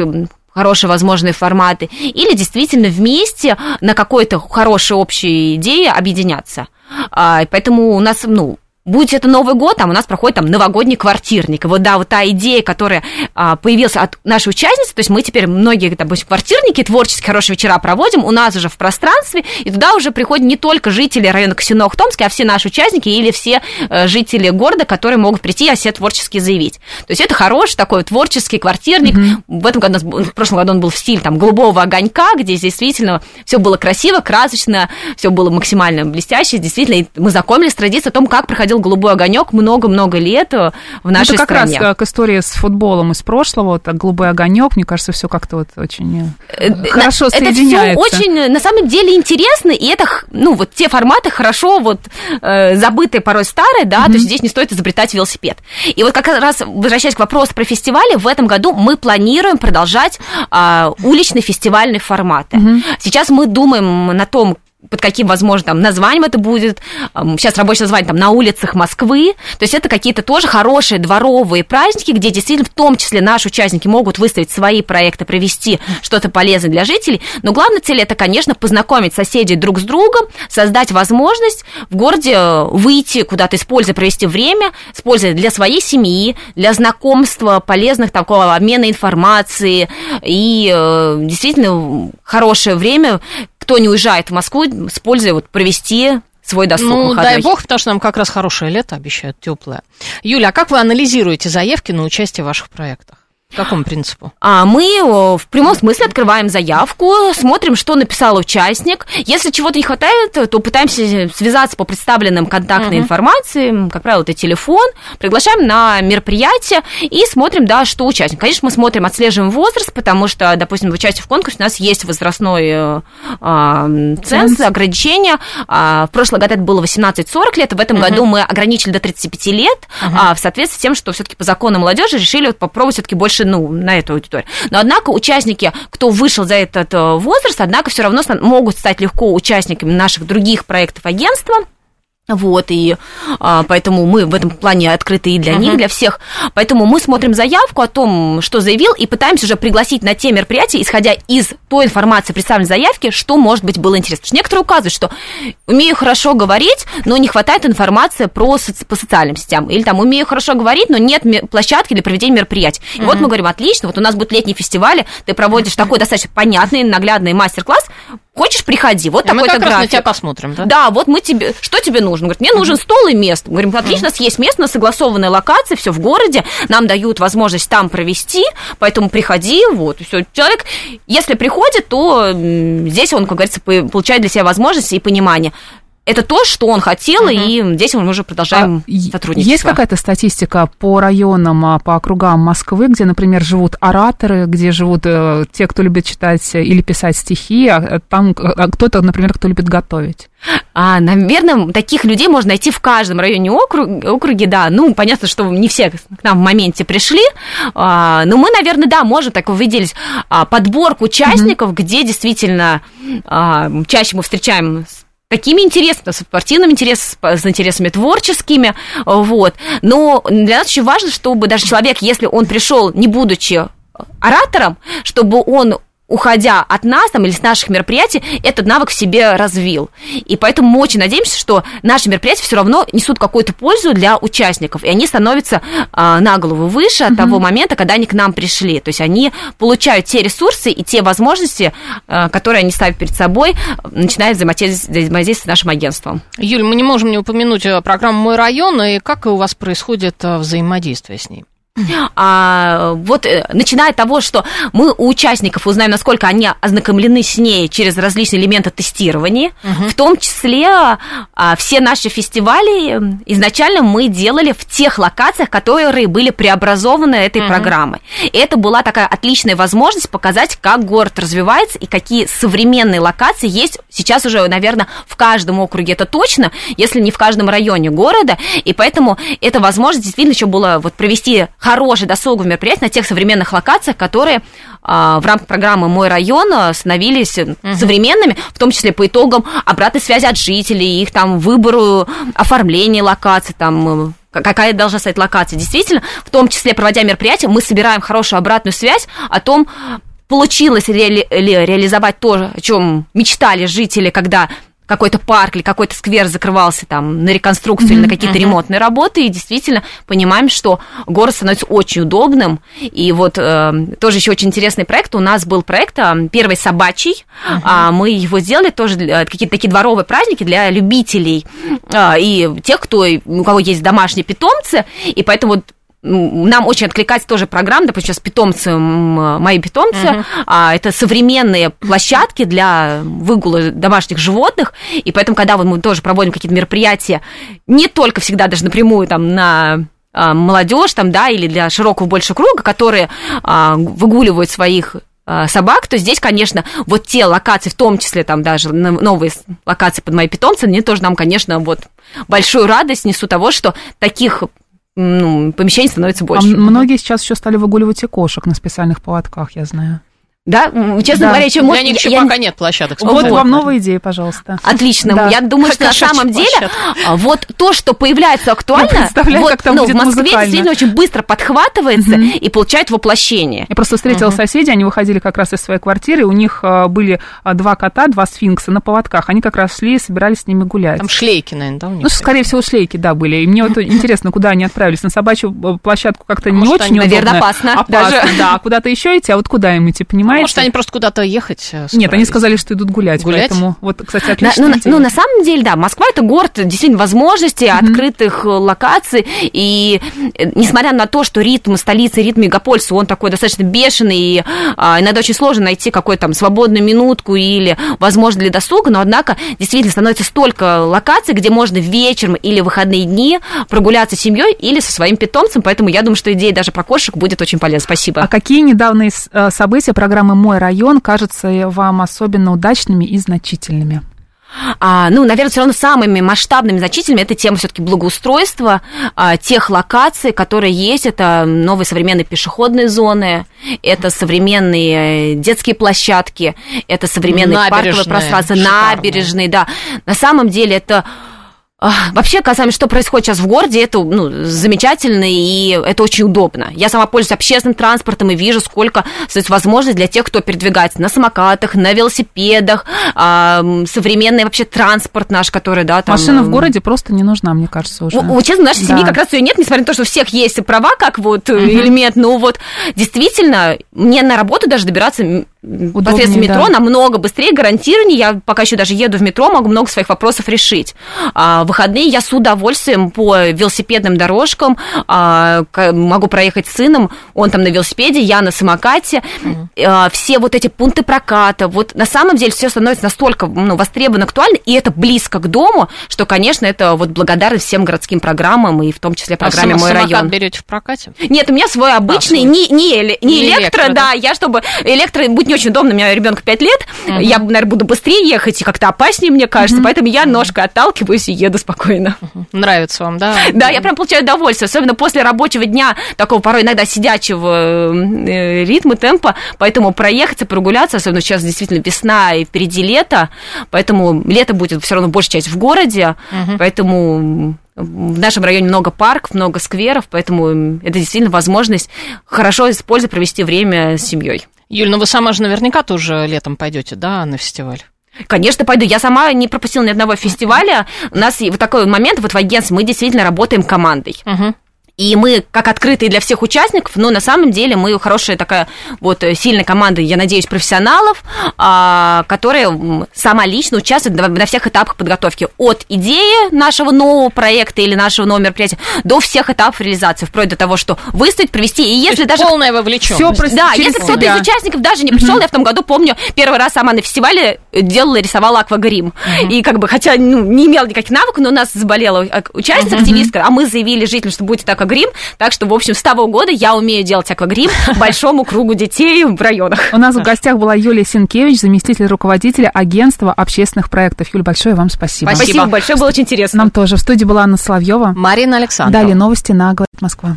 хорошие возможные форматы, или действительно вместе на какой-то хорошей общей идее объединяться. А, поэтому у нас, ну, Будь это Новый год, там у нас проходит там новогодний квартирник. И вот да, вот та идея, которая а, появилась от нашей участницы, то есть мы теперь многие, допустим, квартирники, творческие хорошие вечера проводим у нас уже в пространстве, и туда уже приходят не только жители района Косино Томске, а все наши участники или все э, жители города, которые могут прийти, а все творчески заявить. То есть это хороший такой творческий квартирник. Mm-hmm. В этом году, в прошлом году он был в стиле там голубого огонька, где действительно все было красиво, красочно, все было максимально блестяще. Действительно, мы знакомились с традицией о том, как проходил ходил голубой огонек много-много лет э, в нашей
Это как
стране.
раз к истории с футболом из прошлого, вот голубой огонек, мне кажется, все как-то вот очень э, э, хорошо это соединяется.
Это все очень, на самом деле, интересно, и это, ну, вот те форматы хорошо вот забытые, порой старые, да, mm-hmm. то есть здесь не стоит изобретать велосипед. И вот как раз, возвращаясь к вопросу про фестивали, в этом году мы планируем продолжать а, уличные фестивальные форматы. Mm-hmm. Сейчас мы думаем на том, под каким, возможно, там, названием это будет. Сейчас рабочее название там на улицах Москвы. То есть это какие-то тоже хорошие дворовые праздники, где действительно в том числе наши участники могут выставить свои проекты, провести что-то полезное для жителей. Но главная цель это, конечно, познакомить соседей друг с другом, создать возможность в городе э, выйти куда-то, используя, провести время, используя для своей семьи, для знакомства, полезных такого обмена информацией и э, действительно хорошее время кто не уезжает в Москву, с пользой вот провести свой досуг
Ну, выходной. дай бог, потому что нам как раз хорошее лето обещают, теплое. Юля, а как вы анализируете заявки на участие в ваших проектах? По какому принципу?
А мы в прямом смысле открываем заявку, смотрим, что написал участник. Если чего-то не хватает, то пытаемся связаться по представленным контактной uh-huh. информации, как правило, это телефон, приглашаем на мероприятие и смотрим, да, что участник. Конечно, мы смотрим, отслеживаем возраст, потому что, допустим, в участии в конкурсе у нас есть возрастной э, а, ценз, ограничения. А, в прошлом году это было 18-40 лет, в этом uh-huh. году мы ограничили до 35 лет, uh-huh. а, в соответствии с тем, что все-таки по закону молодежи решили вот попробовать все-таки больше больше, ну, на эту аудиторию. Но, однако, участники, кто вышел за этот э, возраст, однако, все равно могут стать легко участниками наших других проектов агентства, вот, и а, поэтому мы в этом плане открыты и для uh-huh. них, и для всех. Поэтому мы смотрим заявку о том, что заявил, и пытаемся уже пригласить на те мероприятия, исходя из той информации, представленной в заявке, что, может быть, было интересно. Потому что некоторые указывают, что умею хорошо говорить, но не хватает информации про соци- по социальным сетям. Или там умею хорошо говорить, но нет площадки для проведения мероприятий. И uh-huh. вот мы говорим, отлично, вот у нас будет летний фестиваль, ты проводишь такой достаточно понятный, наглядный мастер-класс, Хочешь, приходи. Вот такой-то
мы как график. Раз на тебя посмотрим, да?
Да, вот мы тебе. Что тебе нужно? Говорит, мне нужен стол и место. Мы говорим, отлично, у нас есть место на согласованной локации, все в городе, нам дают возможность там провести, поэтому приходи, вот, все. Человек, если приходит, то здесь он, как говорится, получает для себя возможности и понимание это то, что он хотел, угу. и здесь мы уже продолжаем а сотрудничество.
Есть какая-то статистика по районам, а, по округам Москвы, где, например, живут ораторы, где живут э, те, кто любит читать или писать стихи, а, а там а кто-то, например, кто любит готовить?
А, наверное, таких людей можно найти в каждом районе округ, округе, да. Ну, понятно, что не все к нам в моменте пришли, а, но мы, наверное, да, можем так выделить а, подборку участников, mm-hmm. где действительно а, чаще мы встречаем такими интересами, с спортивным интересом, с интересами творческими, вот. Но для нас очень важно, чтобы даже человек, если он пришел, не будучи оратором, чтобы он уходя от нас там, или с наших мероприятий, этот навык в себе развил. И поэтому мы очень надеемся, что наши мероприятия все равно несут какую-то пользу для участников, и они становятся а, на голову выше от mm-hmm. того момента, когда они к нам пришли. То есть они получают те ресурсы и те возможности, а, которые они ставят перед собой, начиная взаимодействовать с нашим агентством.
Юль, мы не можем не упомянуть э, программу «Мой район», и как у вас происходит э, взаимодействие с ней?
А, вот э, начиная от того, что мы у участников узнаем, насколько они ознакомлены с ней через различные элементы тестирования, угу. в том числе а, все наши фестивали изначально мы делали в тех локациях, которые были преобразованы этой угу. программой. И это была такая отличная возможность показать, как город развивается и какие современные локации есть сейчас уже, наверное, в каждом округе, это точно, если не в каждом районе города, и поэтому эта возможность действительно еще была вот провести хорошее досуговое мероприятие на тех современных локациях, которые а, в рамках программы «Мой район» становились угу. современными, в том числе по итогам обратной связи от жителей, их там выбору, оформления локаций, там какая должна стать локация. Действительно, в том числе, проводя мероприятия, мы собираем хорошую обратную связь о том, получилось ли реализовать то, о чем мечтали жители, когда какой-то парк или какой-то сквер закрывался там на реконструкцию mm-hmm. или на какие-то mm-hmm. ремонтные работы, и действительно понимаем, что город становится очень удобным. И вот э, тоже еще очень интересный проект. У нас был проект э, «Первый собачий». Mm-hmm. А, мы его сделали тоже для, какие-то такие дворовые праздники для любителей э, и тех, кто, у кого есть домашние питомцы. И поэтому вот нам очень откликается тоже программа, допустим, сейчас питомцы, мои питомцы, uh-huh. а, это современные площадки для выгула домашних животных, и поэтому, когда вот мы тоже проводим какие-то мероприятия, не только всегда даже напрямую там на а, молодежь там, да, или для широкого большего круга, которые а, выгуливают своих а, собак, то здесь, конечно, вот те локации, в том числе там даже новые локации под мои питомцы, они тоже нам, конечно, вот большую радость несут того, что таких ну, помещений становится больше. А
многие сейчас еще стали выгуливать и кошек на специальных поводках, я знаю.
Да, честно да. говоря, еще
может... Для них еще я... пока нет площадок.
Вот вот вам новая идея, пожалуйста.
Отлично. Да. Я думаю, что на самом деле а, вот то, что появляется актуально, вот, как там ну, в Москве музыкально. действительно очень быстро подхватывается угу. и получает воплощение.
Я просто встретила угу. соседей, они выходили как раз из своей квартиры, у них а, были а, два кота, два сфинкса на поводках, они как раз шли и собирались с ними гулять.
Там шлейки, наверное, да, у них?
Ну, скорее всего, шлейки, да, были. И мне вот интересно, куда они отправились. На собачью э, площадку как-то не очень удобно.
Наверное, опасно.
Опасно, да. Куда-то еще идти, а вот куда им идти, понимаете?
Может, они просто куда-то ехать? Собрались?
Нет, они сказали, что идут гулять, гулять? поэтому вот, кстати, отлично.
Ну, ну, на самом деле, да, Москва это город действительно возможностей, mm-hmm. открытых э, локаций, и э, несмотря на то, что ритм столицы, ритм мегаполиса, он такой достаточно бешеный, и а, иногда очень сложно найти какую-то там свободную минутку или возможность для досуга, но, однако, действительно становится столько локаций, где можно вечером или выходные дни прогуляться с семьей или со своим питомцем, поэтому я думаю, что идея даже про кошек будет очень полезна. Спасибо.
А какие недавние э, события программы «Мой район» кажутся вам особенно удачными и значительными?
А, ну, наверное, все равно самыми масштабными, значительными это тема все-таки благоустройства а, тех локаций, которые есть. Это новые современные пешеходные зоны, это современные детские площадки, это современные парковые пространства, набережные, да. На самом деле это Вообще, касаемо, что происходит сейчас в городе, это ну, замечательно и это очень удобно. Я сама пользуюсь общественным транспортом и вижу, сколько есть возможностей для тех, кто передвигается на самокатах, на велосипедах, современный вообще транспорт наш, который, да, там...
Машина в городе просто не нужна, мне кажется, уже.
Ну, честно, в нашей да. семьи как раз ее нет, несмотря на то, что у всех есть права, как вот угу. элемент, но вот действительно, мне на работу даже добираться Удобнее, посредством метро да. намного быстрее, гарантированнее. Я пока еще даже еду в метро, могу много своих вопросов решить. А, в выходные я с удовольствием по велосипедным дорожкам а, могу проехать с сыном, он там на велосипеде, я на самокате. Mm-hmm. А, все вот эти пункты проката, вот на самом деле все становится настолько ну, востребовано, актуально, и это близко к дому, что, конечно, это вот благодарность всем городским программам, и в том числе программе а «Мой район».
берете в прокате?
Нет, у меня свой обычный, а, не, не, не, не электро, электро да, да, я чтобы электро, будет не очень удобно, у меня ребенку 5 лет, угу. я, наверное, буду быстрее ехать и как-то опаснее, мне кажется, угу. поэтому я ножкой отталкиваюсь и еду спокойно.
Угу. Нравится вам, да?
Да, я прям получаю удовольствие, особенно после рабочего дня, такого порой иногда сидячего э, ритма, темпа, поэтому проехаться, прогуляться, особенно сейчас действительно весна и впереди лето, поэтому лето будет все равно большая часть в городе, угу. поэтому в нашем районе много парков, много скверов, поэтому это действительно возможность хорошо использовать, провести время с семьей.
Юль, ну вы сама же наверняка тоже летом пойдете, да, на фестиваль?
Конечно, пойду. Я сама не пропустила ни одного фестиваля. У нас вот такой момент, вот в агентстве мы действительно работаем командой. Uh-huh. И мы, как открытые для всех участников, но на самом деле мы хорошая такая вот сильная команда, я надеюсь, профессионалов, а, которые сама лично участвуют на всех этапах подготовки. От идеи нашего нового проекта или нашего нового мероприятия до всех этапов реализации, вплоть до того, что выставить, провести. И если даже...
Полная вовлеченность.
Все да, если кто-то из участников даже не пришел, я в том году помню, первый раз сама на фестивале делала, рисовала аквагрим. И как бы, хотя ну, не имела никаких навыков, но у нас заболела участница, активистка, а мы заявили жителям, что будет так аквагрим. Так что, в общем, с того года я умею делать аквагрим большому кругу детей в районах.
У нас в гостях была Юлия Синкевич, заместитель руководителя агентства общественных проектов. Юль, большое вам спасибо.
Спасибо, большое, было очень интересно.
Нам тоже. В студии была Анна Соловьева.
Марина Александровна.
Далее новости на «Говорит Москва».